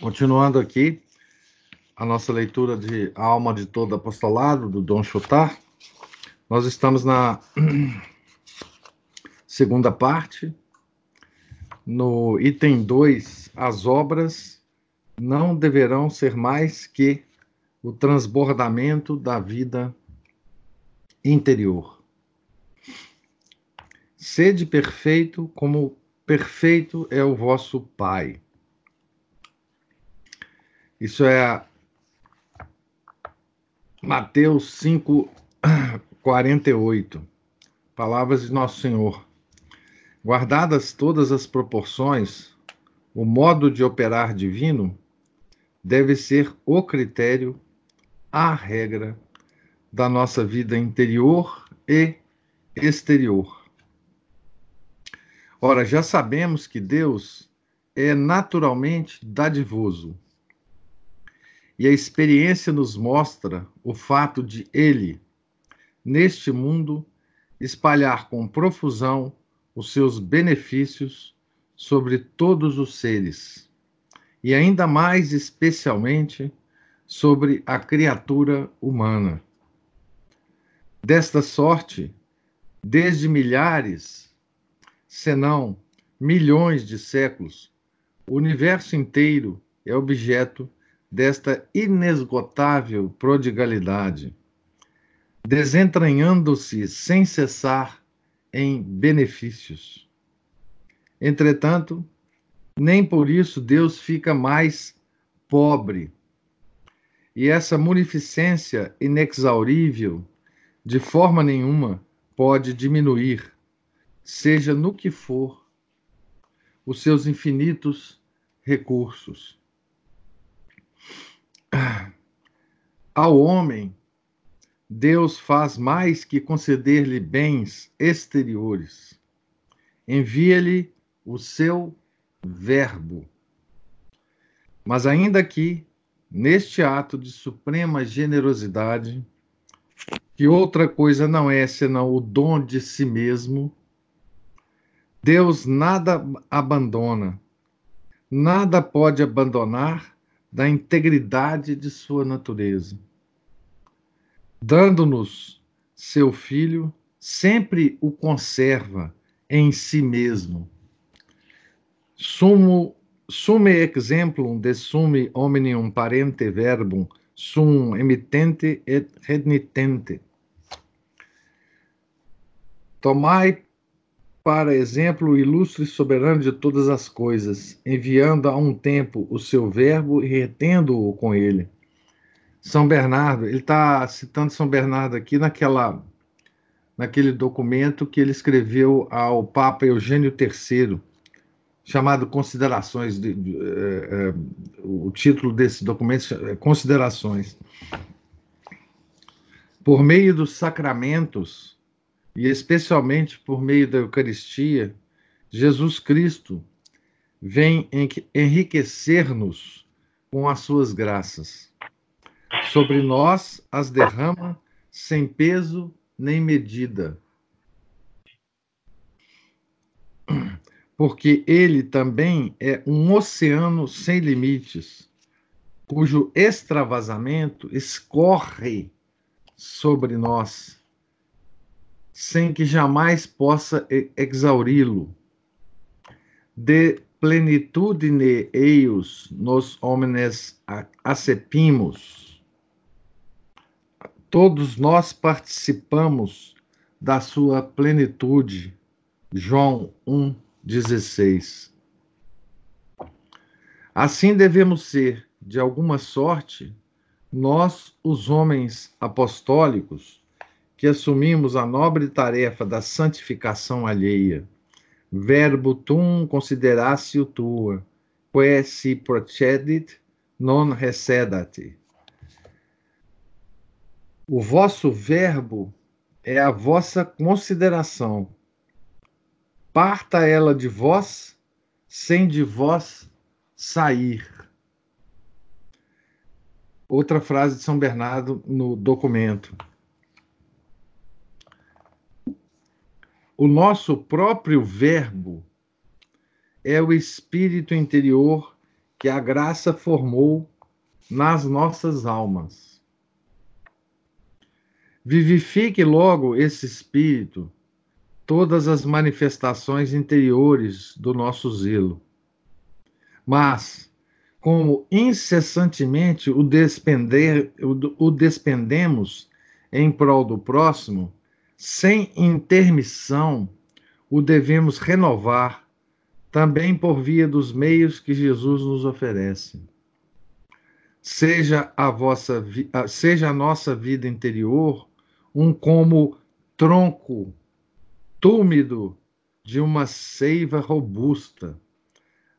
continuando aqui, a nossa leitura de Alma de Todo Apostolado, do Dom Chutar, nós estamos na segunda parte, no item 2, as obras não deverão ser mais que o transbordamento da vida interior. Sede perfeito como perfeito é o vosso Pai. Isso é Mateus 5, 48. Palavras de Nosso Senhor. Guardadas todas as proporções, o modo de operar divino deve ser o critério, a regra da nossa vida interior e exterior. Ora, já sabemos que Deus é naturalmente dadivoso. E a experiência nos mostra o fato de Ele, neste mundo, espalhar com profusão os seus benefícios sobre todos os seres, e ainda mais especialmente sobre a criatura humana. Desta sorte, desde milhares, senão milhões de séculos, o universo inteiro é objeto desta inesgotável prodigalidade, desentranhando-se sem cessar em benefícios. Entretanto, nem por isso Deus fica mais pobre. E essa munificência inexaurível, de forma nenhuma, pode diminuir, seja no que for, os seus infinitos recursos. Ao homem, Deus faz mais que conceder-lhe bens exteriores. Envia-lhe o seu Verbo. Mas ainda que, neste ato de suprema generosidade, que outra coisa não é senão o dom de si mesmo, Deus nada abandona, nada pode abandonar da integridade de sua natureza dando-nos seu Filho, sempre o conserva em si mesmo. Sumo, sume exemplum de sume omnium parente verbum sum emitente et renitente. Tomai para exemplo ilustre soberano de todas as coisas, enviando a um tempo o seu verbo e retendo-o com ele são Bernardo, ele está citando São Bernardo aqui naquela, naquele documento que ele escreveu ao Papa Eugênio III, chamado Considerações. De, de, é, é, o título desse documento é Considerações. Por meio dos sacramentos, e especialmente por meio da Eucaristia, Jesus Cristo vem enriquecer-nos com as suas graças sobre nós as derrama sem peso nem medida. Porque ele também é um oceano sem limites, cujo extravasamento escorre sobre nós, sem que jamais possa exauri-lo. De plenitudine eius nos homines acepimos Todos nós participamos da sua plenitude. João 1,16. Assim devemos ser, de alguma sorte, nós, os homens apostólicos, que assumimos a nobre tarefa da santificação alheia. Verbo tum o tua, que si procedit, non recedat. O vosso verbo é a vossa consideração. Parta ela de vós, sem de vós sair. Outra frase de São Bernardo no documento. O nosso próprio verbo é o espírito interior que a graça formou nas nossas almas. Vivifique logo esse espírito, todas as manifestações interiores do nosso zelo. Mas, como incessantemente o, despender, o, o despendemos em prol do próximo, sem intermissão, o devemos renovar também por via dos meios que Jesus nos oferece. Seja a vossa seja a nossa vida interior um como tronco túmido de uma seiva robusta,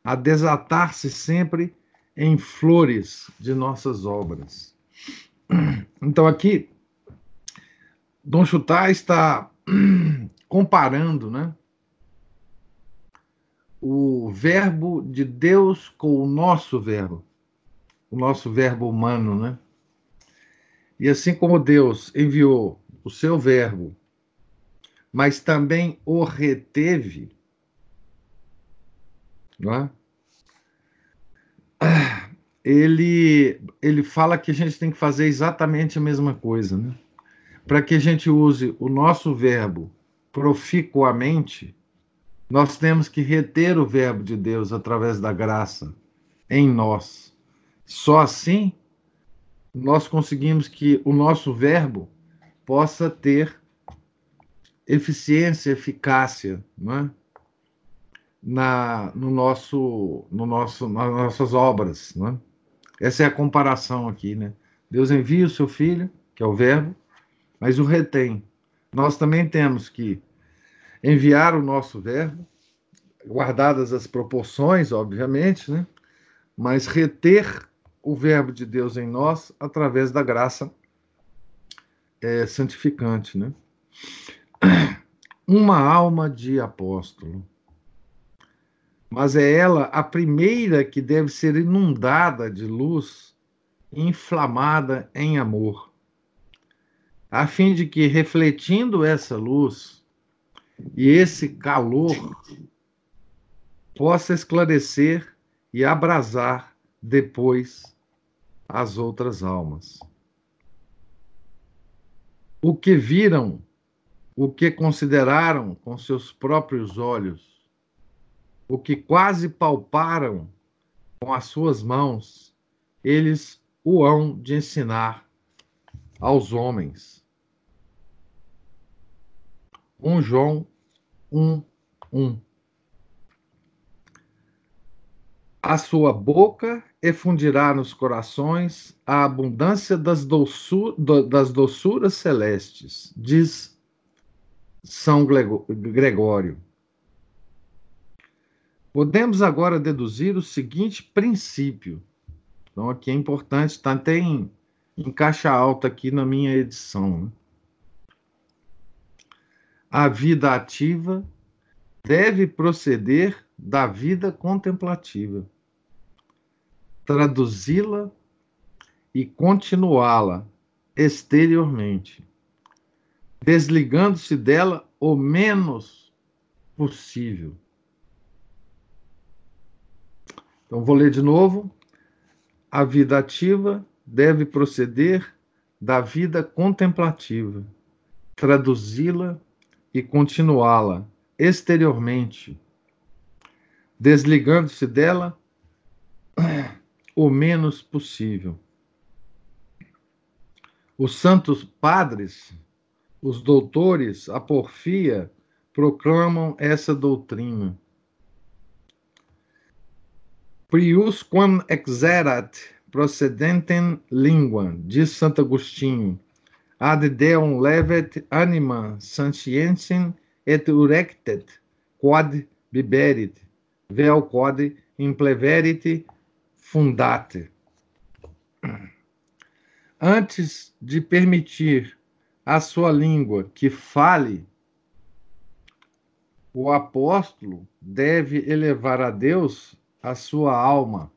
a desatar-se sempre em flores de nossas obras. Então aqui, Dom Chutar está comparando, né? O verbo de Deus com o nosso verbo, o nosso verbo humano, né? E assim como Deus enviou o seu verbo, mas também o reteve, não é? Ele, ele fala que a gente tem que fazer exatamente a mesma coisa, né? Para que a gente use o nosso verbo proficuamente, nós temos que reter o verbo de Deus através da graça em nós. Só assim nós conseguimos que o nosso verbo possa ter eficiência, eficácia, é? na no nosso, no nosso, nas nossas obras, é? Essa é a comparação aqui, né? Deus envia o seu filho, que é o verbo, mas o retém. Nós também temos que enviar o nosso verbo, guardadas as proporções, obviamente, né? Mas reter o verbo de Deus em nós através da graça é, santificante, né? Uma alma de apóstolo. Mas é ela a primeira que deve ser inundada de luz, inflamada em amor, a fim de que, refletindo essa luz e esse calor, possa esclarecer e abrasar depois as outras almas. O que viram, o que consideraram com seus próprios olhos, o que quase palparam com as suas mãos, eles o hão de ensinar aos homens. 1 João 1, 1. A sua boca efundirá nos corações a abundância das, doçu, das doçuras celestes, diz São Gregório. Podemos agora deduzir o seguinte princípio. Então, aqui é importante, está até em, caixa alta aqui na minha edição. Né? A vida ativa deve proceder da vida contemplativa traduzi-la e continuá-la exteriormente, desligando-se dela o menos possível. Então, vou ler de novo. A vida ativa deve proceder da vida contemplativa, traduzi-la e continuá-la exteriormente, desligando-se dela o menos possível. Os santos padres, os doutores, a porfia, proclamam essa doutrina. Prius quam exerat procedentem lingua, diz Santo Agostinho, ad deum levet anima sentiensem et urectet, quod biberit, vel quod impleveriti fundate. Antes de permitir a sua língua que fale, o apóstolo deve elevar a Deus a sua alma,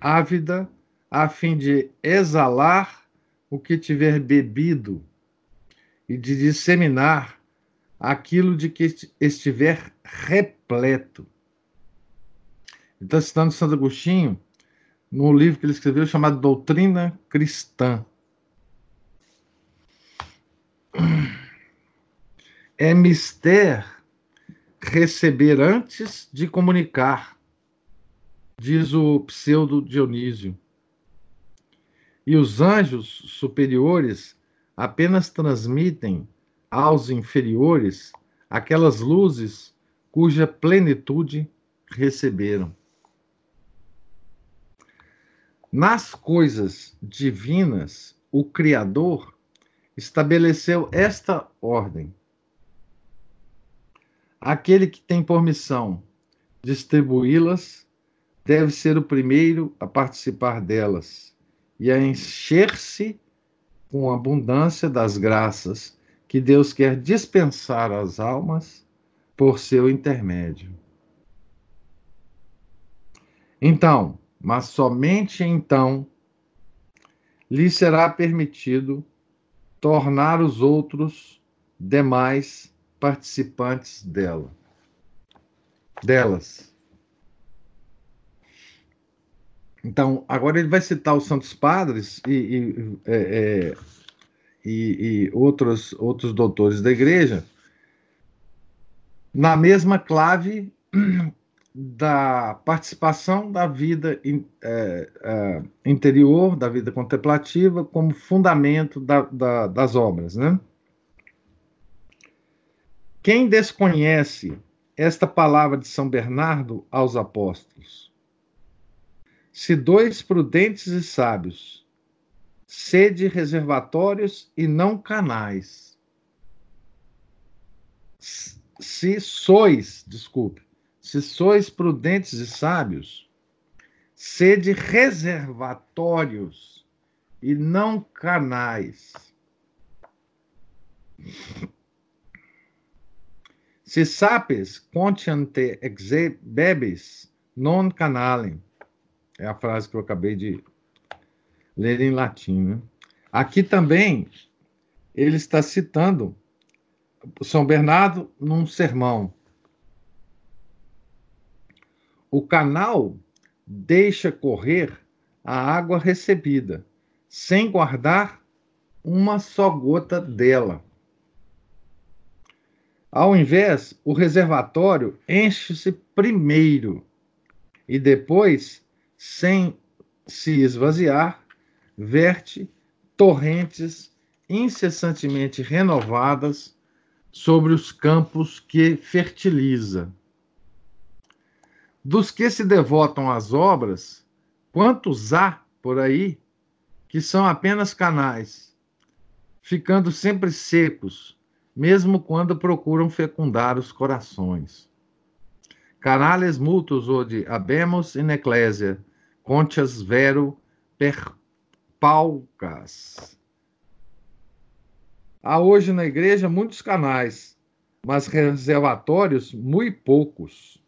ávida, a fim de exalar o que tiver bebido e de disseminar aquilo de que estiver repleto. Então, citando Santo Agostinho, no livro que ele escreveu chamado Doutrina Cristã. É mister receber antes de comunicar, diz o pseudo Dionísio. E os anjos superiores apenas transmitem aos inferiores aquelas luzes cuja plenitude receberam. Nas coisas divinas, o Criador estabeleceu esta ordem. Aquele que tem por missão distribuí-las deve ser o primeiro a participar delas e a encher-se com abundância das graças que Deus quer dispensar às almas por seu intermédio. Então, mas somente então lhe será permitido tornar os outros demais participantes dela, delas. Então, agora ele vai citar os Santos Padres e, e, é, é, e, e outros, outros doutores da igreja na mesma clave da participação da vida é, é, interior, da vida contemplativa, como fundamento da, da, das obras. Né? Quem desconhece esta palavra de São Bernardo aos apóstolos? Se dois prudentes e sábios, sede reservatórios e não canais. Se sois, desculpe, se sois prudentes e sábios, sede reservatórios e não canais. Se sapes consciente exe bebes non canalem. É a frase que eu acabei de ler em latim. Né? Aqui também ele está citando São Bernardo num sermão o canal deixa correr a água recebida, sem guardar uma só gota dela. Ao invés, o reservatório enche-se primeiro e depois, sem se esvaziar, verte torrentes incessantemente renovadas sobre os campos que fertiliza. Dos que se devotam às obras, quantos há por aí que são apenas canais, ficando sempre secos, mesmo quando procuram fecundar os corações. Canales multus ode habemus in ecclesia, contias vero per paucas. Há hoje na igreja muitos canais, mas reservatórios muito poucos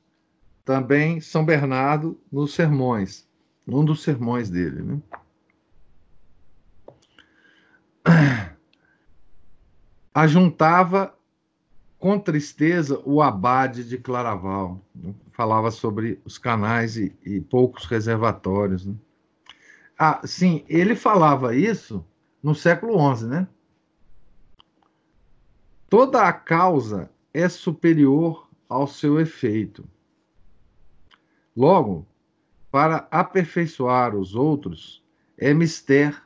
também São Bernardo nos sermões, num dos sermões dele. Né? Ajuntava com tristeza o abade de Claraval, né? Falava sobre os canais e, e poucos reservatórios. Né? Ah, sim, ele falava isso no século XI, né? Toda a causa é superior ao seu efeito. Logo, para aperfeiçoar os outros, é mister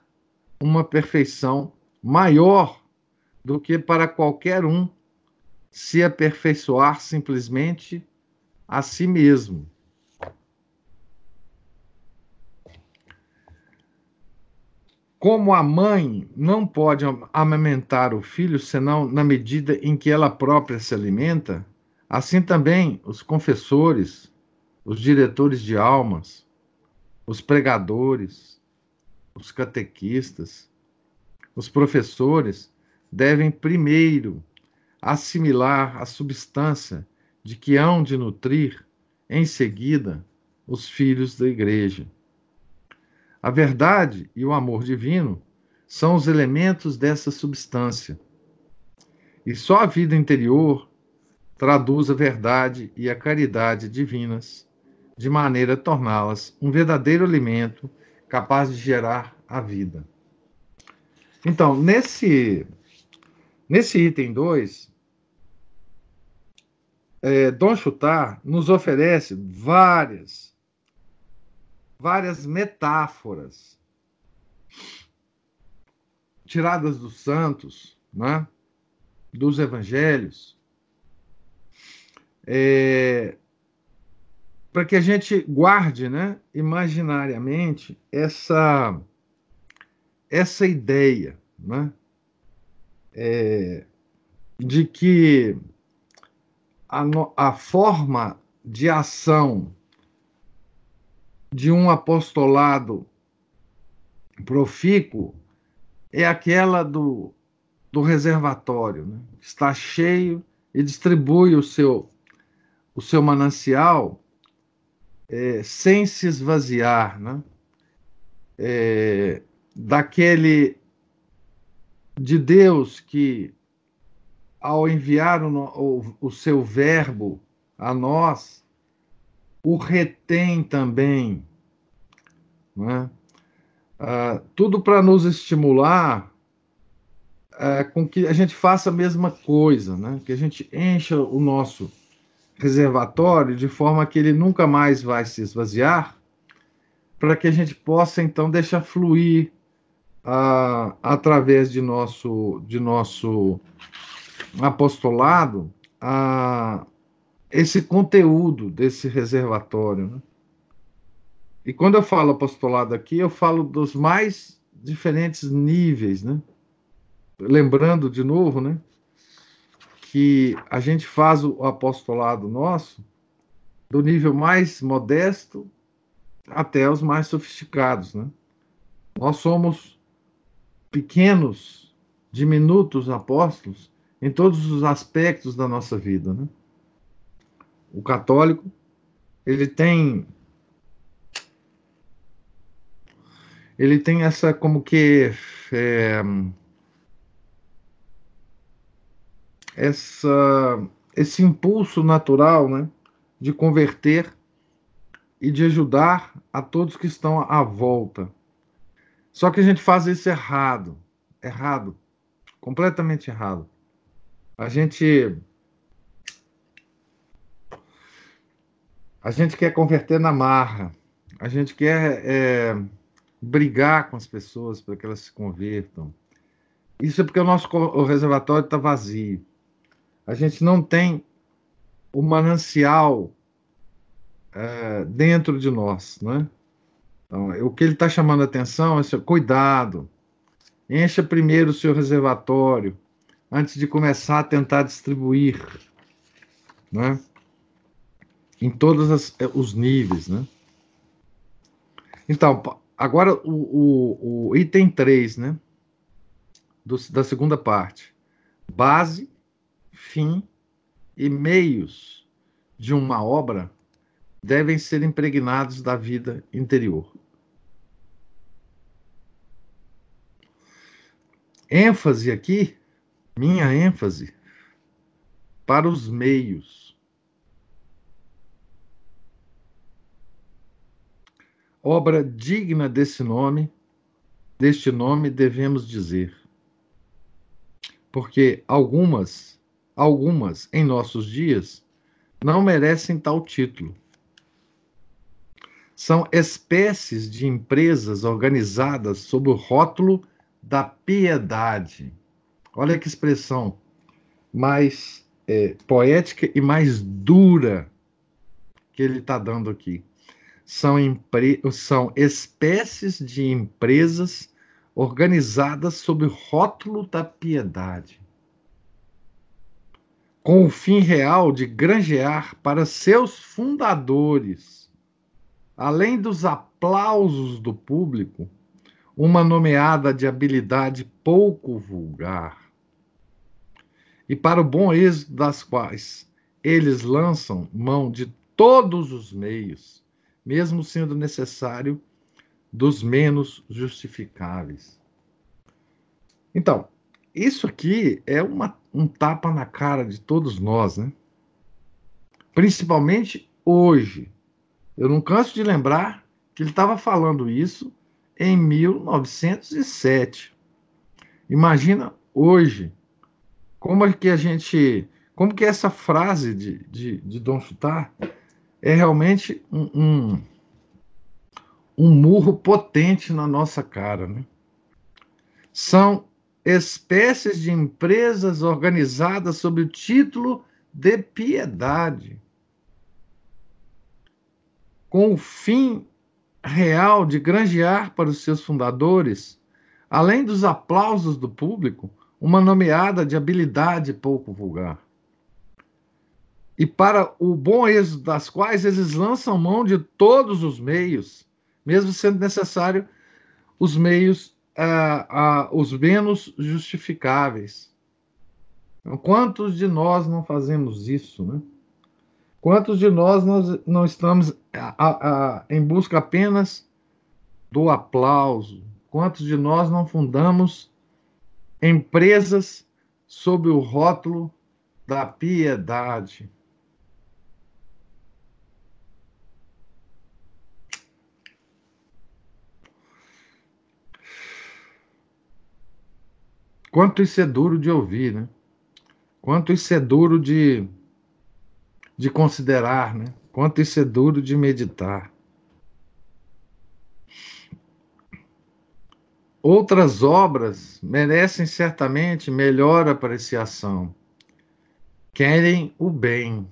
uma perfeição maior do que para qualquer um se aperfeiçoar simplesmente a si mesmo. Como a mãe não pode amamentar o filho senão na medida em que ela própria se alimenta, assim também os confessores os diretores de almas, os pregadores, os catequistas, os professores devem primeiro assimilar a substância de que hão de nutrir, em seguida, os filhos da igreja. A verdade e o amor divino são os elementos dessa substância. E só a vida interior traduz a verdade e a caridade divinas, de maneira a torná-las um verdadeiro alimento capaz de gerar a vida. Então, nesse, nesse item 2, é, Dom Chutar nos oferece várias, várias metáforas tiradas dos santos, né? dos evangelhos, é, para que a gente guarde né, imaginariamente essa, essa ideia né, é, de que a, a forma de ação de um apostolado profícuo é aquela do, do reservatório, né? está cheio e distribui o seu, o seu manancial é, sem se esvaziar né? É, daquele de Deus que, ao enviar o, o, o seu verbo a nós, o retém também. Né? Tudo para nos estimular ah, com que a gente faça a mesma coisa, né? que a gente encha o nosso reservatório de forma que ele nunca mais vai se esvaziar, para que a gente possa então deixar fluir ah, através de nosso, de nosso apostolado a esse conteúdo desse reservatório. Né? E quando eu falo apostolado aqui, eu falo dos mais diferentes níveis, né? Lembrando de novo, né? Que a gente faz o apostolado nosso do nível mais modesto até os mais sofisticados, né? Nós somos pequenos, diminutos apóstolos em todos os aspectos da nossa vida. Né? O católico ele tem ele tem essa como que é, essa esse impulso natural, né, de converter e de ajudar a todos que estão à volta. Só que a gente faz isso errado, errado, completamente errado. A gente a gente quer converter na marra, a gente quer é, brigar com as pessoas para que elas se convertam. Isso é porque o nosso o reservatório está vazio. A gente não tem o manancial é, dentro de nós, né? Então, o que ele está chamando a atenção é assim, cuidado, encha primeiro o seu reservatório antes de começar a tentar distribuir, né? Em todos eh, os níveis, né? Então, agora o, o, o item 3, né? Do, da segunda parte. Base, fim e meios de uma obra devem ser impregnados da vida interior. ênfase aqui, minha ênfase, para os meios. Obra digna desse nome, deste nome devemos dizer. Porque algumas, algumas em nossos dias, não merecem tal título. São espécies de empresas organizadas sob o rótulo da piedade. Olha que expressão mais é, poética e mais dura que ele está dando aqui. São, são espécies de empresas organizadas sob o rótulo da piedade, com o fim real de granjear para seus fundadores além dos aplausos do público, uma nomeada de habilidade pouco vulgar, e para o bom êxito das quais eles lançam mão de todos os meios, mesmo sendo necessário dos menos justificáveis. Então, isso aqui é uma, um tapa na cara de todos nós, né? Principalmente hoje. Eu não canso de lembrar que ele estava falando isso em 1907. Imagina hoje como é que a gente, como que essa frase de, de, de Dom Chutar é realmente um, um, um murro potente na nossa cara, né? São espécies de empresas organizadas sob o título de piedade, com o fim real de granjear para os seus fundadores, além dos aplausos do público, uma nomeada de habilidade pouco vulgar. E para o bom êxito das quais eles lançam mão de todos os meios, mesmo sendo necessário os meios uh, uh, os menos justificáveis. Então, quantos de nós não fazemos isso, né? Quantos de nós nós não estamos a, a, em busca apenas do aplauso? Quantos de nós não fundamos empresas sob o rótulo da piedade? Quanto isso é duro de ouvir, né? Quanto isso é duro de, de considerar, né? Quanto isso é duro de meditar. Outras obras merecem certamente melhor apreciação. Querem o bem.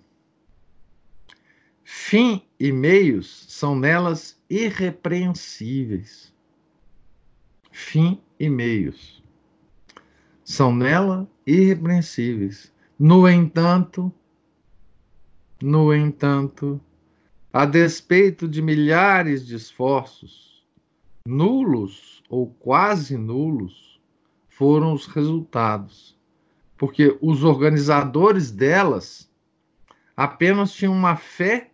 Fim e meios são nelas irrepreensíveis. Fim e meios são nela irrepreensíveis. No entanto, no entanto, a despeito de milhares de esforços, nulos ou quase nulos foram os resultados, porque os organizadores delas apenas tinham uma fé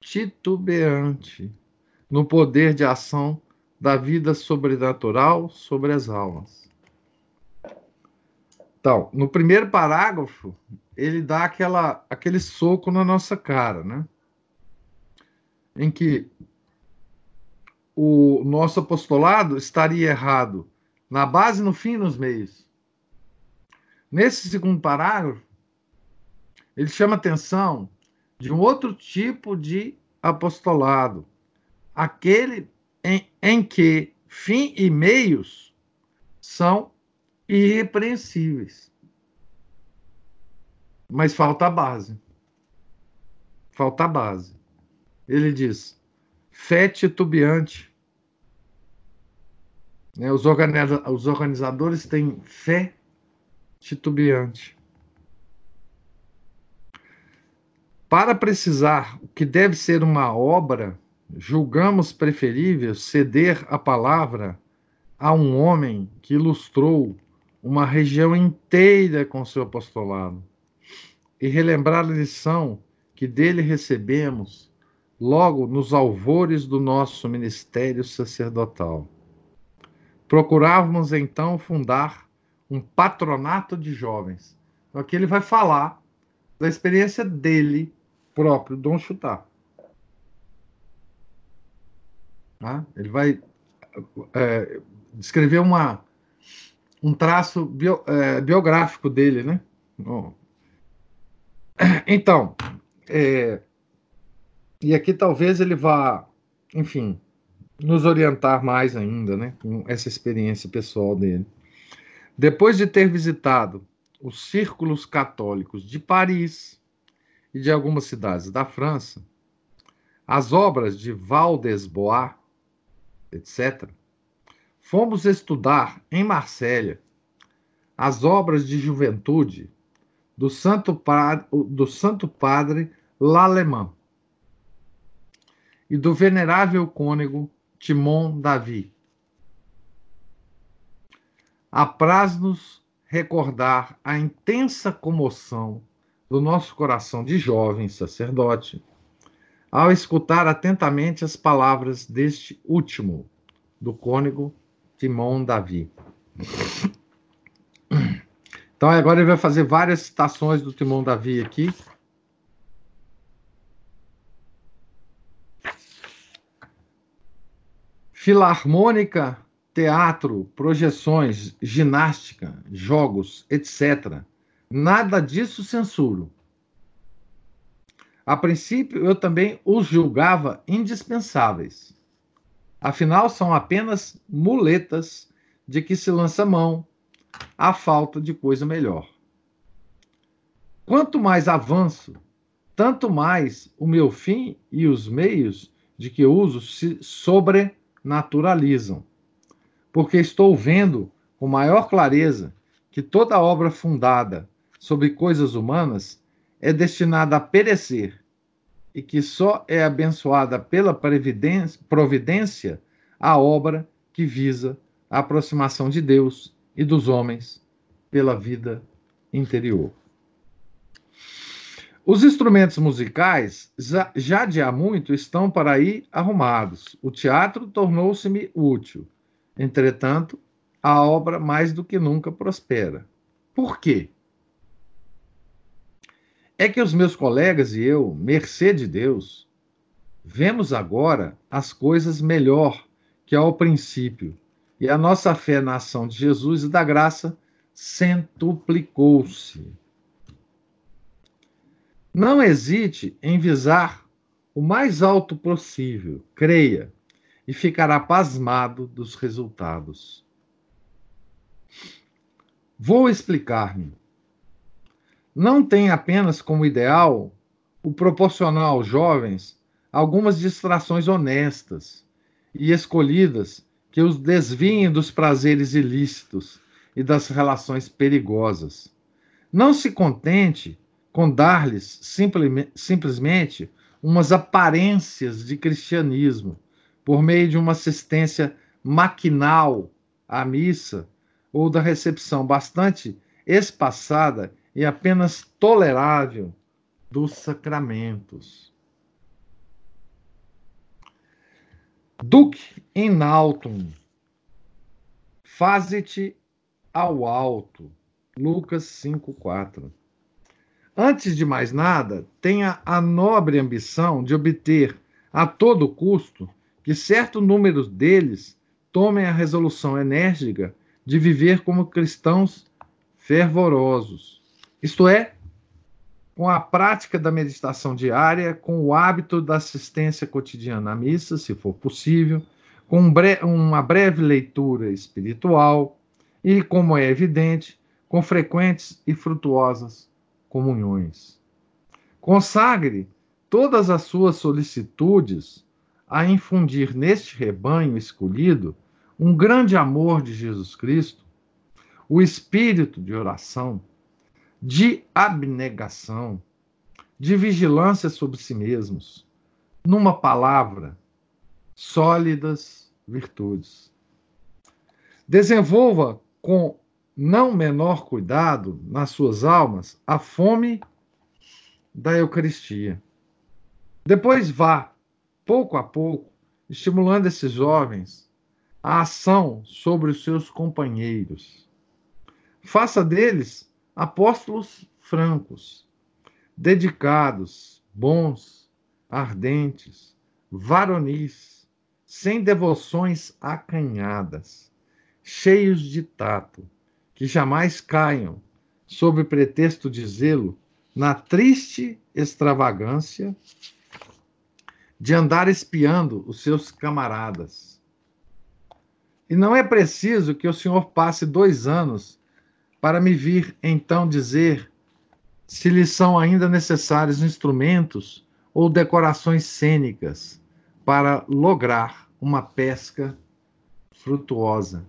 titubeante no poder de ação da vida sobrenatural sobre as almas. Então, no primeiro parágrafo, ele dá aquela, aquele soco na nossa cara, né? Em que o nosso apostolado estaria errado na base, no fim e nos meios. Nesse segundo parágrafo, ele chama atenção de um outro tipo de apostolado, aquele em, em que fim e meios são irrepreensíveis. Mas falta a base. Falta a base. Ele diz: fé titubeante. Né, os, organiza os organizadores têm fé titubeante. Para precisar o que deve ser uma obra, julgamos preferível ceder a palavra a um homem que ilustrou uma região inteira com seu apostolado e relembrar a lição que dele recebemos logo nos alvores do nosso ministério sacerdotal. Procurávamos então fundar um patronato de jovens. Então, aqui ele vai falar da experiência dele próprio, Dom Chutar. Tá? Ele vai é, descrever uma, um traço bio, é, biográfico dele, né? Então, é, e aqui talvez ele vá, enfim, nos orientar mais ainda, né? Com essa experiência pessoal dele. Depois de ter visitado os círculos católicos de Paris e de algumas cidades da França, as obras de Valdesbois, etc., fomos estudar em Marsella as obras de juventude do Santo Padre, do Santo Padre L'Allemand. E do venerável cônego Timon Davi. Apraz-nos recordar a intensa comoção do nosso coração de jovem sacerdote ao escutar atentamente as palavras deste último, do cônego Timon Davi. Então agora ele vai fazer várias citações do Timon Davi aqui. Filarmônica, teatro, projeções, ginástica, jogos, etc. Nada disso censuro. A princípio, eu também os julgava indispensáveis. Afinal, são apenas muletas de que se lança mão à falta de coisa melhor. Quanto mais avanço, tanto mais o meu fim e os meios de que uso se sobrenaturalizam. Porque estou vendo com maior clareza que toda obra fundada sobre coisas humanas é destinada a perecer e que só é abençoada pela providência a obra que visa a aproximação de Deus e dos homens pela vida interior. Os instrumentos musicais, já de há muito, estão para aí arrumados. O teatro tornou-se-me útil. Entretanto, a obra mais do que nunca prospera. Por quê? É que os meus colegas e eu, mercê de Deus, vemos agora as coisas melhor que ao princípio e a nossa fé na ação de Jesus e da graça centuplicou-se. Não hesite em visar o mais alto possível, creia, e ficará pasmado dos resultados. Vou explicar-me. Não tem apenas como ideal o proporcionar aos jovens algumas distrações honestas e escolhidas que os desviem dos prazeres ilícitos e das relações perigosas. Não se contente com dar-lhes simplesmente umas aparências de cristianismo por meio de uma assistência maquinal à missa ou da recepção bastante espaçada e apenas tolerável dos sacramentos. Duque in altum, faze-te ao alto. Lucas 5:4. Antes de mais nada, tenha a nobre ambição de obter a todo custo que certo número deles tomem a resolução enérgica de viver como cristãos fervorosos. Isto é, com a prática da meditação diária, com o hábito da assistência cotidiana à missa, se for possível, com um bre uma breve leitura espiritual e, como é evidente, com frequentes e frutuosas comunhões. Consagre todas as suas solicitudes a infundir neste rebanho escolhido um grande amor de Jesus Cristo, o espírito de oração, de abnegação, de vigilância sobre si mesmos, numa palavra, sólidas virtudes. Desenvolva com não menor cuidado nas suas almas a fome da Eucaristia. Depois vá, pouco a pouco, estimulando esses jovens a ação sobre os seus companheiros. Faça deles apóstolos francos, dedicados, bons, ardentes, varonis, sem devoções acanhadas, cheios de tato, que jamais caiam, sob pretexto de zelo, na triste extravagância de andar espiando os seus camaradas. E não é preciso que o senhor passe dois anos para me vir então dizer se lhes são ainda necessários instrumentos ou decorações cênicas para lograr uma pesca frutuosa.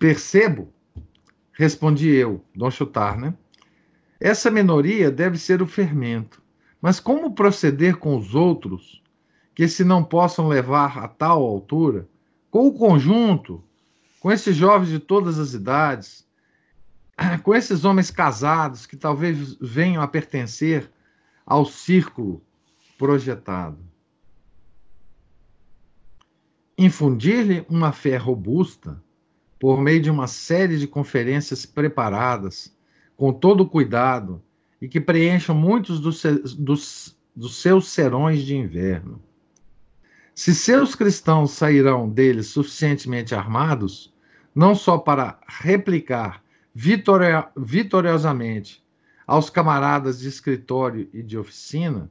Percebo, respondi eu, Dom Chutar, né? Essa minoria deve ser o fermento, Mas como proceder com os outros que se não possam levar a tal altura, com o conjunto, com esses jovens de todas as idades, com esses homens casados que talvez venham a pertencer ao círculo projetado? Infundir-lhe uma fé robusta por meio de uma série de conferências preparadas, com todo cuidado, e que preencham muitos dos, dos, dos seus serões de inverno. Se seus cristãos sairão deles suficientemente armados, não só para replicar vitoria, vitoriosamente aos camaradas de escritório e de oficina,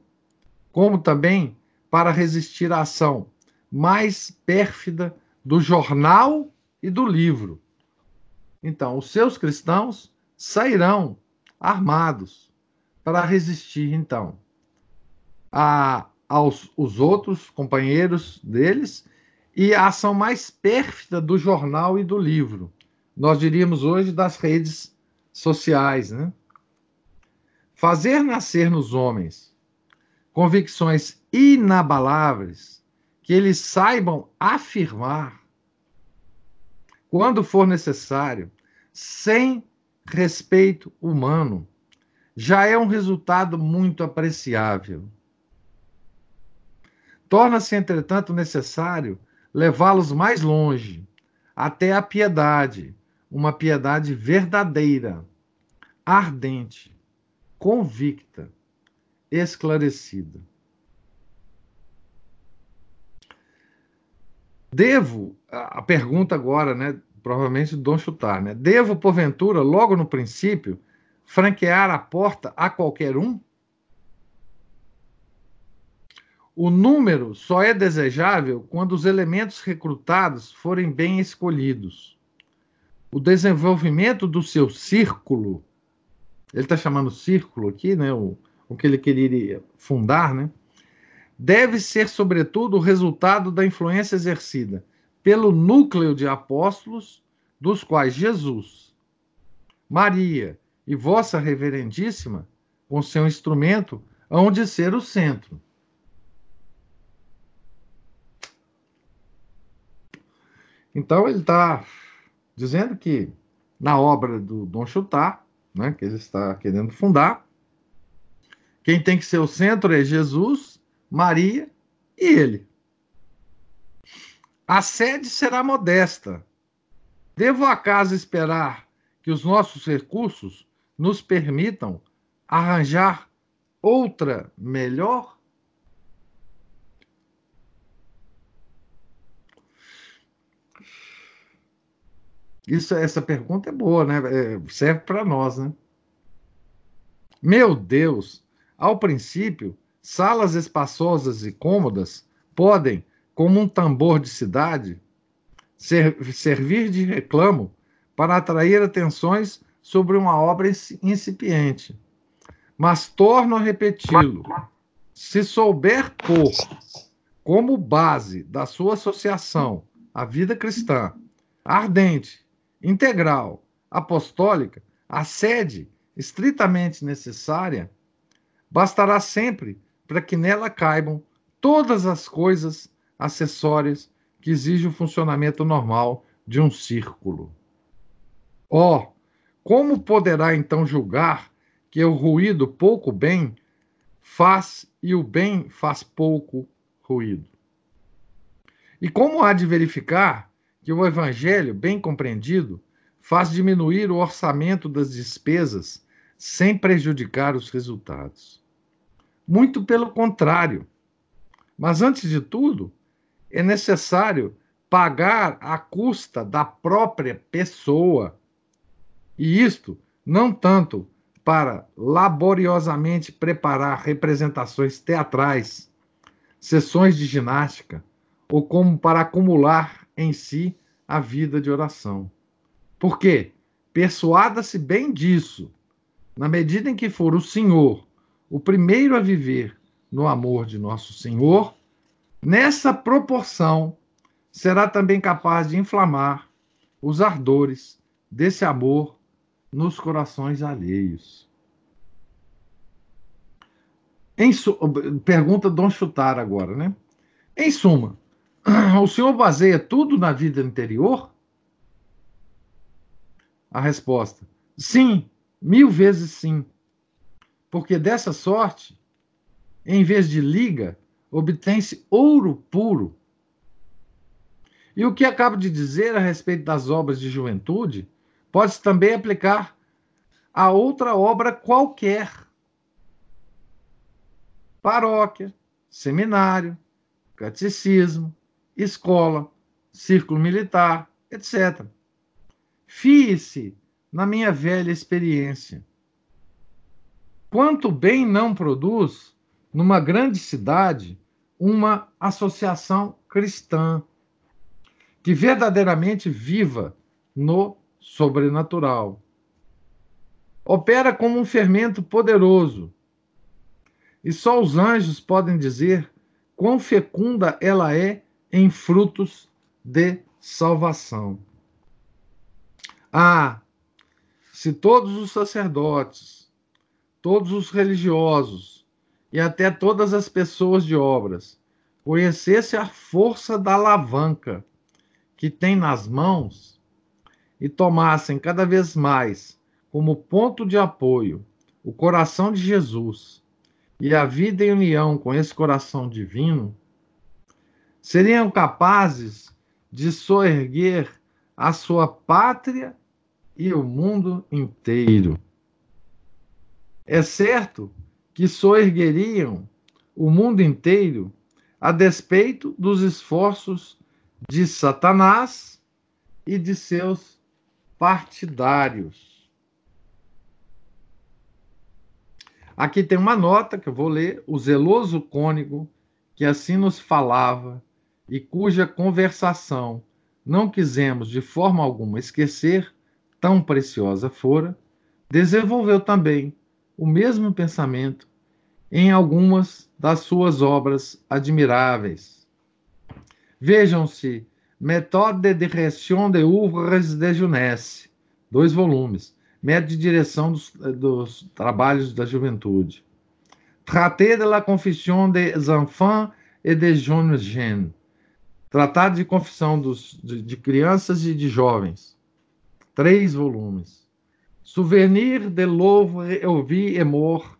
como também para resistir à ação mais pérfida do jornal e do livro. Então, os seus cristãos sairão armados para resistir, então, a, aos os outros companheiros deles e a ação mais pérfida do jornal e do livro. Nós diríamos hoje das redes sociais, né? Fazer nascer nos homens convicções inabaláveis que eles saibam afirmar quando for necessário, sem respeito humano, já é um resultado muito apreciável. Torna-se, entretanto, necessário levá-los mais longe, até a piedade, uma piedade verdadeira, ardente, convicta, esclarecida. Devo, a pergunta agora, né, provavelmente do Dom Chutar, né? Devo, porventura, logo no princípio, franquear a porta a qualquer um? O número só é desejável quando os elementos recrutados forem bem escolhidos. O desenvolvimento do seu círculo, ele está chamando círculo aqui, né? O, o que ele queria fundar, né? Deve ser, sobretudo, o resultado da influência exercida pelo núcleo de apóstolos, dos quais Jesus, Maria e Vossa Reverendíssima, com seu instrumento, hão de ser o centro. Então ele está dizendo que na obra do Dom Chutar, né, que ele está querendo fundar, quem tem que ser o centro é Jesus, Maria e ele. A sede será modesta. Devo acaso esperar que os nossos recursos nos permitam arranjar outra melhor? Isso, essa pergunta é boa, né? É, serve para nós, né? Meu Deus, ao princípio, salas espaçosas e cômodas podem, como um tambor de cidade, ser, servir de reclamo para atrair atenções sobre uma obra incipiente. Mas torno a repeti-lo: se souber pôr como base da sua associação a vida cristã, ardente, integral, apostólica, a sede estritamente necessária, bastará sempre para que nela caibam todas as coisas acessórias que exigem o funcionamento normal de um círculo. Ó, oh, como poderá então julgar que o ruído pouco bem faz e o bem faz pouco ruído? E como há de verificar que o evangelho, bem compreendido, faz diminuir o orçamento das despesas sem prejudicar os resultados? Muito pelo contrário. Mas antes de tudo, é necessário pagar a custa da própria pessoa e isto não tanto para laboriosamente preparar representações teatrais, sessões de ginástica, ou como para acumular em si a vida de oração. Porque, persuada-se bem disso, na medida em que for o Senhor o primeiro a viver no amor de nosso Senhor, nessa proporção será também capaz de inflamar os ardores desse amor nos corações alheios. Su... Pergunta Dom Chutar agora, né? Em suma, o senhor baseia tudo na vida interior? A resposta: sim, mil vezes sim. Porque dessa sorte, em vez de liga, obtém-se ouro puro. E o que acabo de dizer a respeito das obras de juventude pode-se também aplicar a outra obra qualquer. Paróquia, seminário, catecismo, escola, círculo militar, etc. Fie-se na minha velha experiência. Quanto bem não produz, numa grande cidade, uma associação cristã que verdadeiramente viva no sobrenatural. Opera como um fermento poderoso. E só os anjos podem dizer quão fecunda ela é em frutos de salvação. Ah, se todos os sacerdotes, todos os religiosos e até todas as pessoas de obras conhecessem a força da alavanca que tem nas mãos e tomassem cada vez mais como ponto de apoio o coração de Jesus e a vida em união com esse coração divino, seriam capazes de soerguer a sua pátria e o mundo inteiro. É certo que soergueriam o mundo inteiro a despeito dos esforços de Satanás e de seus partidários. Aqui tem uma nota que eu vou ler: o zeloso cônego que assim nos falava e cuja conversação não quisemos de forma alguma esquecer, tão preciosa fora, desenvolveu também o mesmo pensamento em algumas das suas obras admiráveis. Vejam-se Méthode de Direction de Ouvres de Jeunesse, dois volumes, Método de Direção dos, dos Trabalhos da Juventude. Traté de la Confession des Enfants et des Jeunes Gens, Tratado de Confissão dos, de, de Crianças e de Jovens três volumes. Souvenir de l'œuvre et vie et mort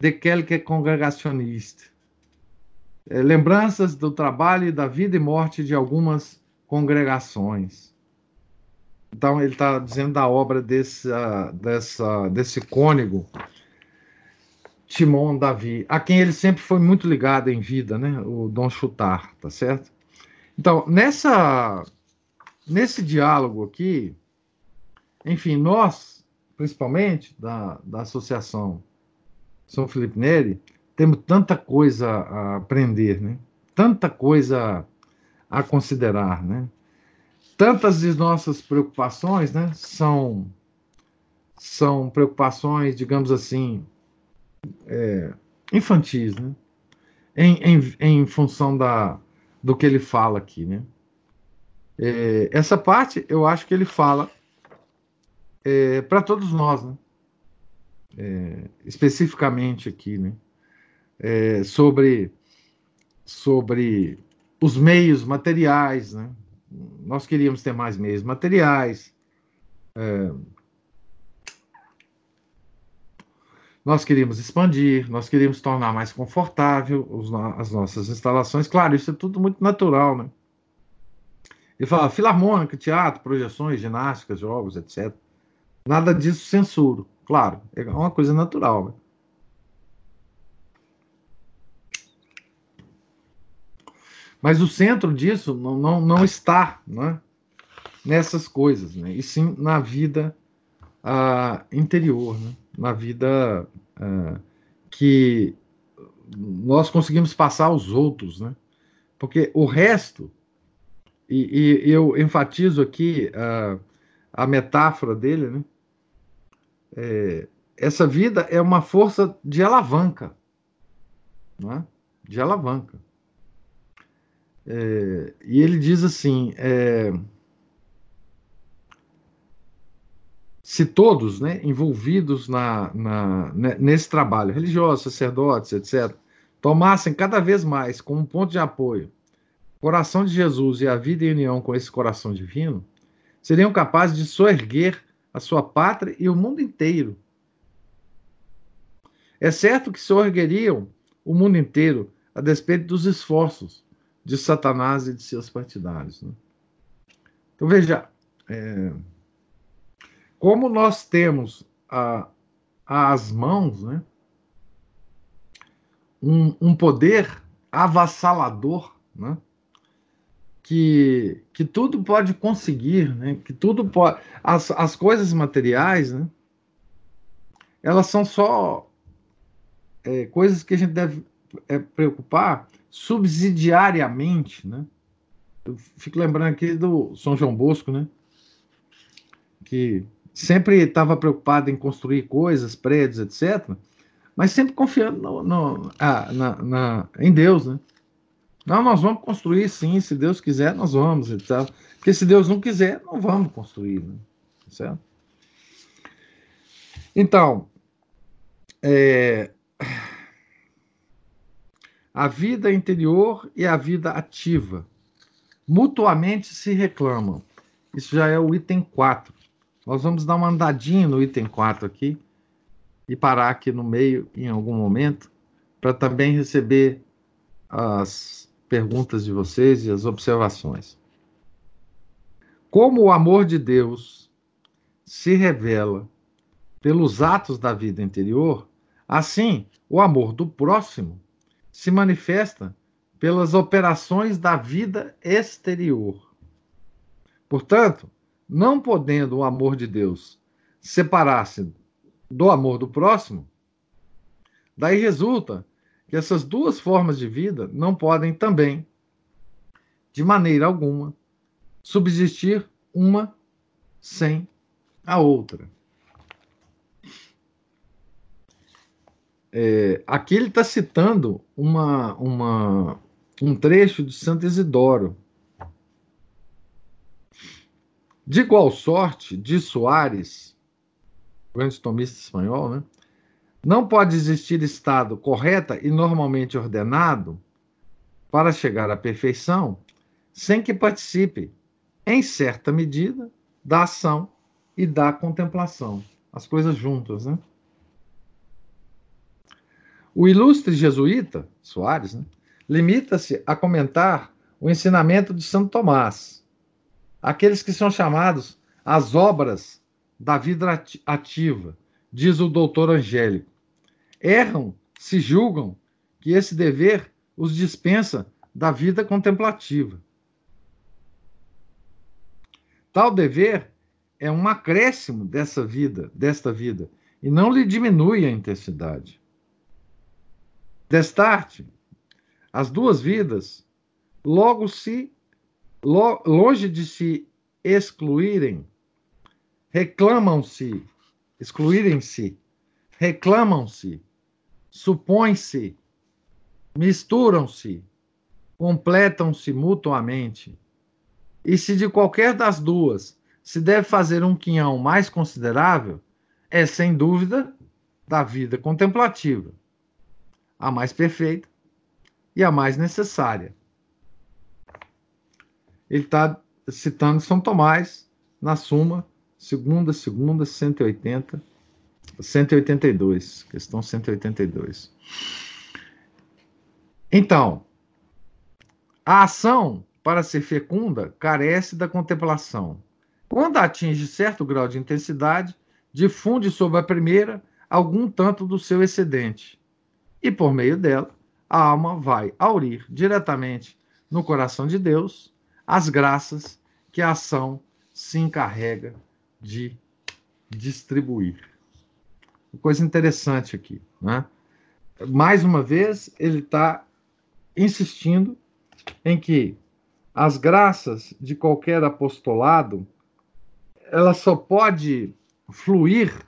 de quelques congregationnistes. É, lembranças do trabalho e da vida e morte de algumas congregações. Então, ele está dizendo da obra desse, dessa, desse cônego, Timon Davi, a quem ele sempre foi muito ligado em vida, né? o Dom Chutar, tá certo? Então, nessa, nesse diálogo aqui, enfim, nós, principalmente da, da Associação São Felipe Neri, temos tanta coisa a aprender, né? tanta coisa a considerar. Né? Tantas de nossas preocupações né, são, são preocupações, digamos assim, é, infantis, né? em, em, em função da, do que ele fala aqui. Né? É, essa parte eu acho que ele fala é, para todos nós, né? É, especificamente aqui, né? É, sobre, sobre os meios materiais, né? Nós queríamos ter mais meios materiais. É, nós queríamos expandir, nós queríamos tornar mais confortável os, as nossas instalações. Claro, isso é tudo muito natural, né? Ele fala filarmônica, teatro, projeções, ginásticas, jogos, etc. Nada disso censuro. Claro, é uma coisa natural. Né? Mas o centro disso não, não, não está né, nessas coisas, né, e sim na vida uh, interior, né, na vida uh, que nós conseguimos passar aos outros. Né, porque o resto, e, e eu enfatizo aqui uh, a metáfora dele, né, é, essa vida é uma força de alavanca, não é? de alavanca. É, e ele diz assim: é, se todos, né, envolvidos na, na, né, nesse trabalho, religiosos, sacerdotes, etc., tomassem cada vez mais como ponto de apoio o coração de Jesus e a vida em união com esse coração divino, seriam capazes de soerguer a sua pátria e o mundo inteiro. É certo que soergueriam o mundo inteiro a despeito dos esforços de Satanás e de seus partidários. Né? Então veja, é, como nós temos às mãos né, um, um poder avassalador, né, que, que tudo pode conseguir, né, que tudo pode. As, as coisas materiais, né, elas são só é, coisas que a gente deve é, preocupar subsidiariamente, né? Eu fico lembrando aqui do São João Bosco, né? Que sempre estava preocupado em construir coisas, prédios, etc., mas sempre confiando no, no, ah, na, na, em Deus, né? Não, nós vamos construir sim, se Deus quiser, nós vamos, tal. Porque se Deus não quiser, não vamos construir, né? certo? Então, é, a vida interior e a vida ativa mutuamente se reclamam. Isso já é o item 4. Nós vamos dar uma andadinha no item 4 aqui e parar aqui no meio em algum momento para também receber as perguntas de vocês e as observações. Como o amor de Deus se revela pelos atos da vida interior, assim o amor do próximo se manifesta pelas operações da vida exterior. Portanto, não podendo o amor de Deus separar-se do amor do próximo, daí resulta que essas duas formas de vida não podem também, de maneira alguma, subsistir uma sem a outra. É, aqui ele está citando uma, uma, um trecho de Santo Isidoro, de igual sorte, de Soares, grande tomista espanhol, né? Não pode existir estado correta e normalmente ordenado para chegar à perfeição sem que participe, em certa medida, da ação e da contemplação. As coisas juntas, né? O ilustre jesuíta, Soares, né, limita-se a comentar o ensinamento de Santo Tomás, aqueles que são chamados as obras da vida ativa, diz o doutor Angélico. Erram se julgam que esse dever os dispensa da vida contemplativa. Tal dever é um acréscimo dessa vida, desta vida, e não lhe diminui a intensidade. Destarte, as duas vidas logo se longe de se excluírem, reclamam-se, excluírem-se, reclamam-se, supõem-se, misturam-se, completam-se mutuamente. E se de qualquer das duas se deve fazer um quinhão mais considerável, é sem dúvida da vida contemplativa, a mais perfeita e a mais necessária ele está citando São Tomás na Suma, segunda, segunda, 180, 182, questão 182. Então, a ação, para ser fecunda, carece da contemplação. Quando atinge certo grau de intensidade, difunde sobre a primeira algum tanto do seu excedente. E por meio dela, a alma vai aurir diretamente no coração de Deus as graças que a ação se encarrega de distribuir. Coisa interessante aqui. Né? Mais uma vez, ele está insistindo em que as graças de qualquer apostolado ela só pode fluir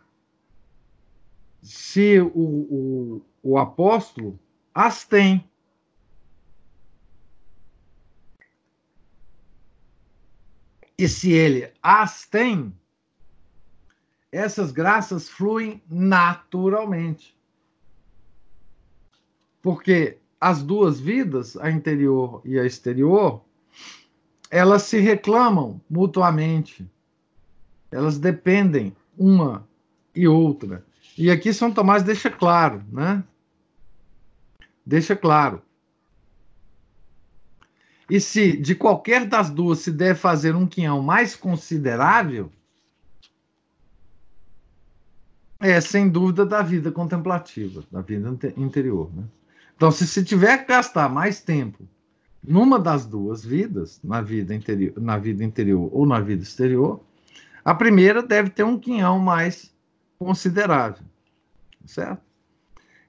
se o, o, o apóstolo as tem. E se ele as tem, essas graças fluem naturalmente. Porque as duas vidas, a interior e a exterior, elas se reclamam mutuamente. Elas dependem uma e outra. E aqui São Tomás deixa claro, né? Deixa claro. E se de qualquer das duas se deve fazer um quinhão mais considerável, é sem dúvida da vida contemplativa, da vida interior. Né? Então, se se tiver que gastar mais tempo numa das duas vidas, na vida interior, na vida interior ou na vida exterior, a primeira deve ter um quinhão mais considerável, certo?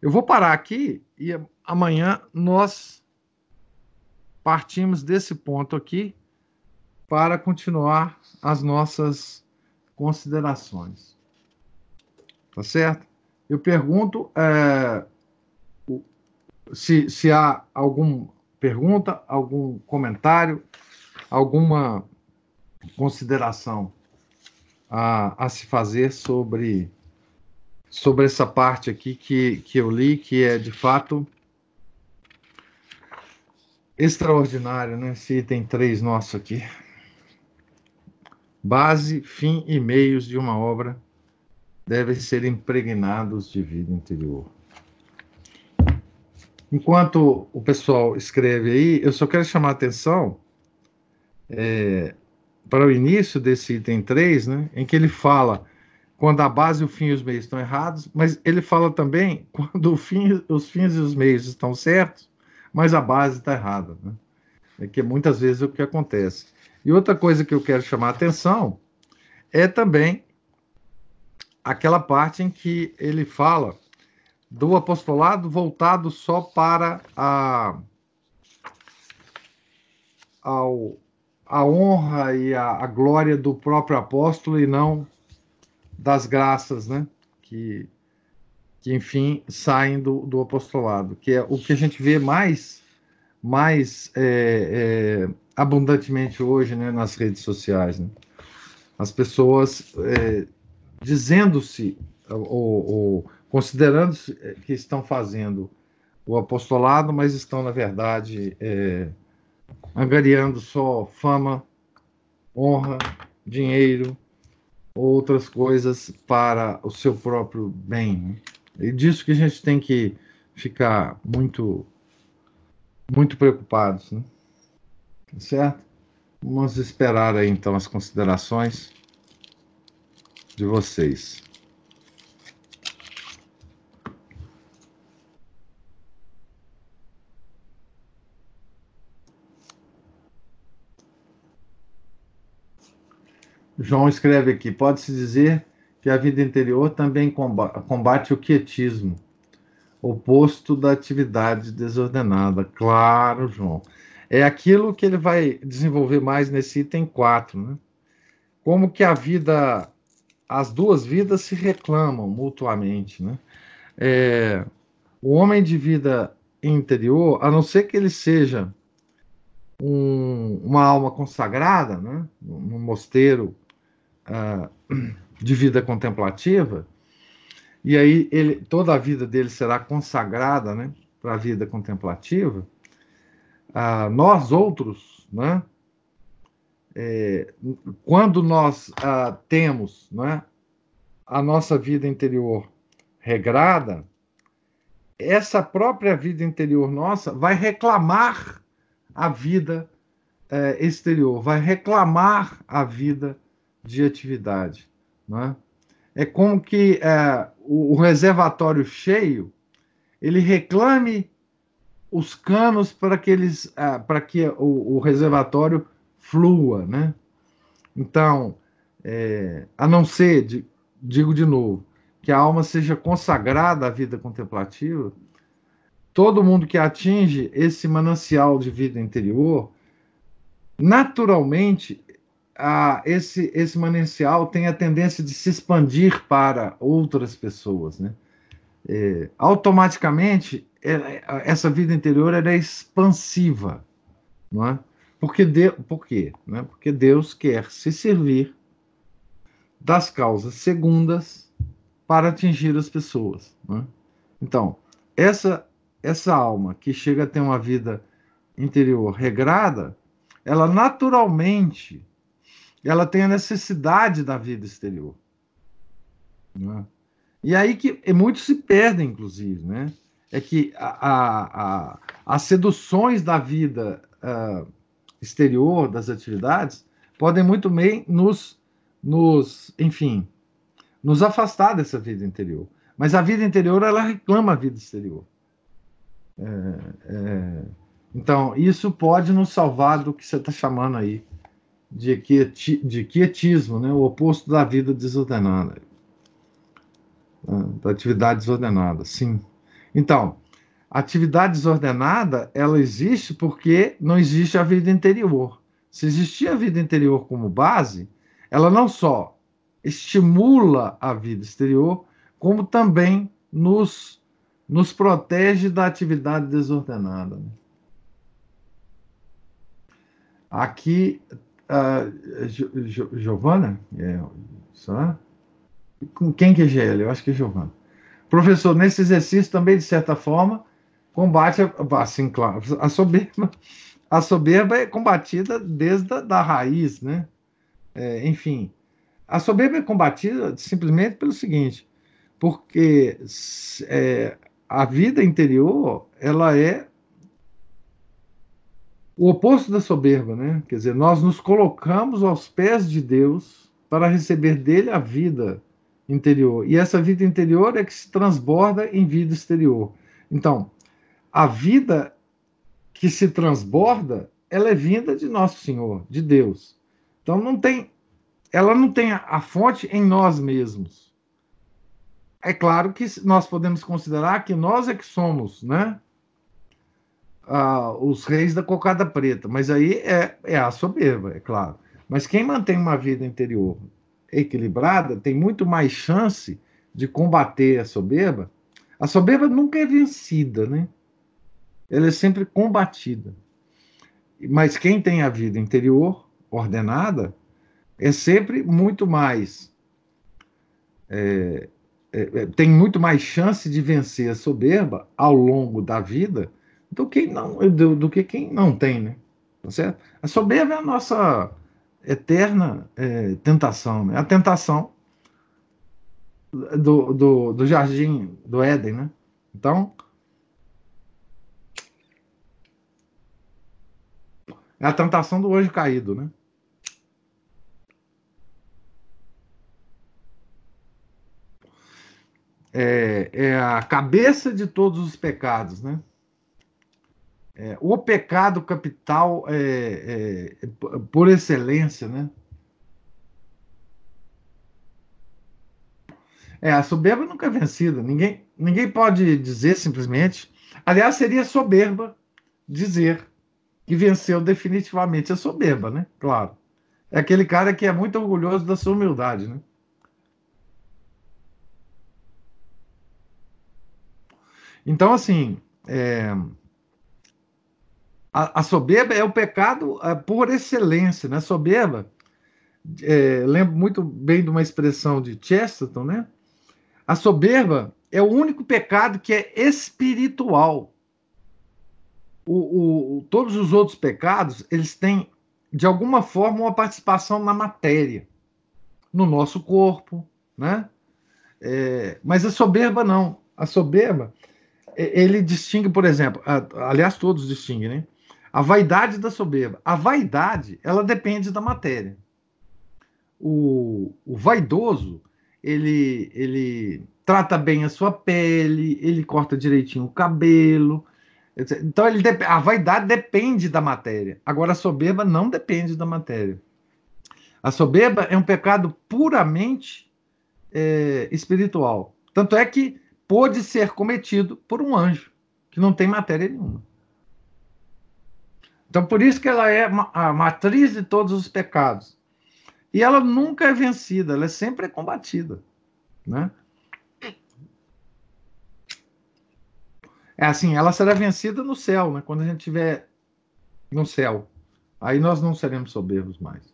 Eu vou parar aqui e amanhã nós partimos desse ponto aqui para continuar as nossas considerações. Tá certo? Eu pergunto é, se, se há alguma pergunta, algum comentário, alguma consideração a, a se fazer sobre, sobre essa parte aqui que, que eu li, que é de fato extraordinário, né? Esse item 3 nosso aqui. Base, fim e meios de uma obra devem ser impregnados de vida interior. Enquanto o pessoal escreve aí, eu só quero chamar a atenção é, para o início desse item 3, né, em que ele fala quando a base, o fim e os meios estão errados, mas ele fala também quando fim, os fins e os meios estão certos, mas a base está errada. Né? É que muitas vezes é o que acontece. E outra coisa que eu quero chamar a atenção é também aquela parte em que ele fala do apostolado voltado só para a, ao, a honra e a, a glória do próprio apóstolo e não das graças, né? Que, que enfim, saem do, do apostolado, que é o que a gente vê mais, mais é, é, abundantemente hoje né, nas redes sociais. Né? As pessoas é, dizendo-se ou, ou considerando que estão fazendo o apostolado, mas estão, na verdade, é, angariando só fama, honra, dinheiro, outras coisas para o seu próprio bem. E disso que a gente tem que ficar muito, muito preocupados, né? certo? Vamos esperar aí então as considerações de vocês. João escreve aqui: pode-se dizer que a vida interior também combate o quietismo, oposto da atividade desordenada. Claro, João. É aquilo que ele vai desenvolver mais nesse item 4, né? Como que a vida, as duas vidas se reclamam mutuamente, né? É, o homem de vida interior, a não ser que ele seja um, uma alma consagrada, né? num mosteiro uh, de vida contemplativa, e aí ele, toda a vida dele será consagrada né, para a vida contemplativa, uh, nós outros, né, é, quando nós uh, temos né, a nossa vida interior regrada, essa própria vida interior nossa vai reclamar a vida é, exterior, vai reclamar a vida de atividade. Né? É como que é, o, o, reservatório cheio ele reclame os canos para que, eles, é, para que o, o, reservatório flua. Né? Então, é, a não ser, de, digo de novo, que a alma seja consagrada à vida contemplativa, todo mundo que atinge esse manancial de vida interior, naturalmente a, esse, esse manancial tem a tendência de se expandir para outras pessoas. Né? É, automaticamente, essa vida interior é expansiva. Não é? Porque, de, por quê? Né? Porque Deus quer se servir das causas segundas para atingir as pessoas. Né? Então, essa, essa alma que chega a ter uma vida interior regrada, ela naturalmente ela tem a necessidade da vida exterior. Né? E aí que e muitos se perdem, inclusive, né? É que a, a, as seduções da vida uh, exterior, das atividades, podem muito bem nos, nos, enfim, nos afastar dessa vida interior. Mas a vida interior, ela reclama a vida exterior. É, é, então, isso pode nos salvar do que você está chamando aí de, quieti, de quietismo, né? o oposto da vida desordenada. Né? Da atividade desordenada, sim. Então, atividade desordenada, ela existe porque não existe a vida interior. Se existir a vida interior como base, ela não só estimula a vida exterior, como também nos, nos protege da atividade desordenada. Aqui, uh, Giovana, é, só? Com quem que é GL? Eu acho que é Giovana. Professor, nesse exercício também, de certa forma, combate, assim, claro, a soberba, a soberba é combatida desde a da raiz, né? É, enfim, a soberba é combatida simplesmente pelo seguinte, porque é, a vida interior, ela é o oposto da soberba, né? Quer dizer, nós nos colocamos aos pés de Deus para receber dele a vida interior. E essa vida interior é que se transborda em vida exterior. Então, a vida que se transborda, ela é vinda de nosso Senhor, de Deus. Então não tem, ela não tem a, a fonte em nós mesmos. É claro que nós podemos considerar que nós é que somos, né? ah, os reis da cocada preta, mas aí é, é a soberba, é claro. Mas quem mantém uma vida interior equilibrada tem muito mais chance de combater a soberba. A soberba nunca é vencida, né? Ela é sempre combatida. Mas quem tem a vida interior ordenada é sempre muito mais. É, é, é tem muito mais chance de vencer a soberba ao longo da vida do que não do, do que quem não tem, né? Tá certo? A soberba é a nossa eterna é, tentação, né? A tentação do, do, do jardim do Éden, né? Então, é a tentação do hoje caído, né? É, é a cabeça de todos os pecados, né? É, o pecado capital é, é, por excelência, né? É, a soberba nunca é vencida. Ninguém, ninguém pode dizer simplesmente. Aliás, seria soberba dizer que venceu definitivamente a soberba, né? Claro. É aquele cara que é muito orgulhoso da sua humildade, né? Então, assim, é, a, a soberba é o pecado é, por excelência, né? Soberba, é, lembro muito bem de uma expressão de Chesterton, né? A soberba é o único pecado que é espiritual. O, o, todos os outros pecados, eles têm, de alguma forma, uma participação na matéria, no nosso corpo, né? É, mas a soberba não. A soberba, ele distingue, por exemplo, aliás, todos distinguem, né? A vaidade da soberba. A vaidade, ela depende da matéria. O, o vaidoso, ele, ele trata bem a sua pele, ele corta direitinho o cabelo. Então, ele, a vaidade depende da matéria. Agora, a soberba não depende da matéria. A soberba é um pecado puramente é, espiritual. Tanto é que pôde ser cometido por um anjo, que não tem matéria nenhuma. Então, por isso que ela é a matriz de todos os pecados. E ela nunca é vencida, ela é sempre combatida. Né? É assim, ela será vencida no céu, né? Quando a gente estiver no céu. Aí nós não seremos soberbos mais.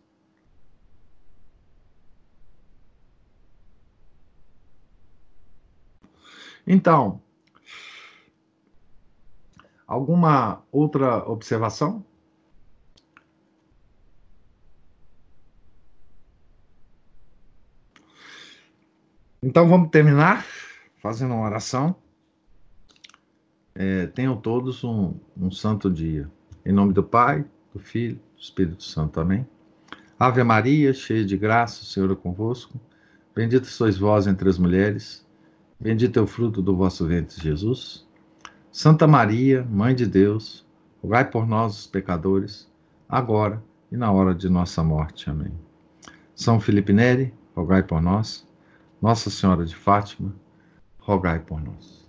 Então, alguma outra observação? Então vamos terminar fazendo uma oração. É, tenham todos um, um santo dia. Em nome do Pai, do Filho, do Espírito Santo. Amém. Ave Maria, cheia de graça, o Senhor é convosco. Bendita sois vós entre as mulheres. Bendito é o fruto do vosso ventre, Jesus. Santa Maria, Mãe de Deus, rogai por nós, os pecadores, agora e na hora de nossa morte. Amém. São Felipe Neri, rogai por nós. Nossa Senhora de Fátima, rogai por nós.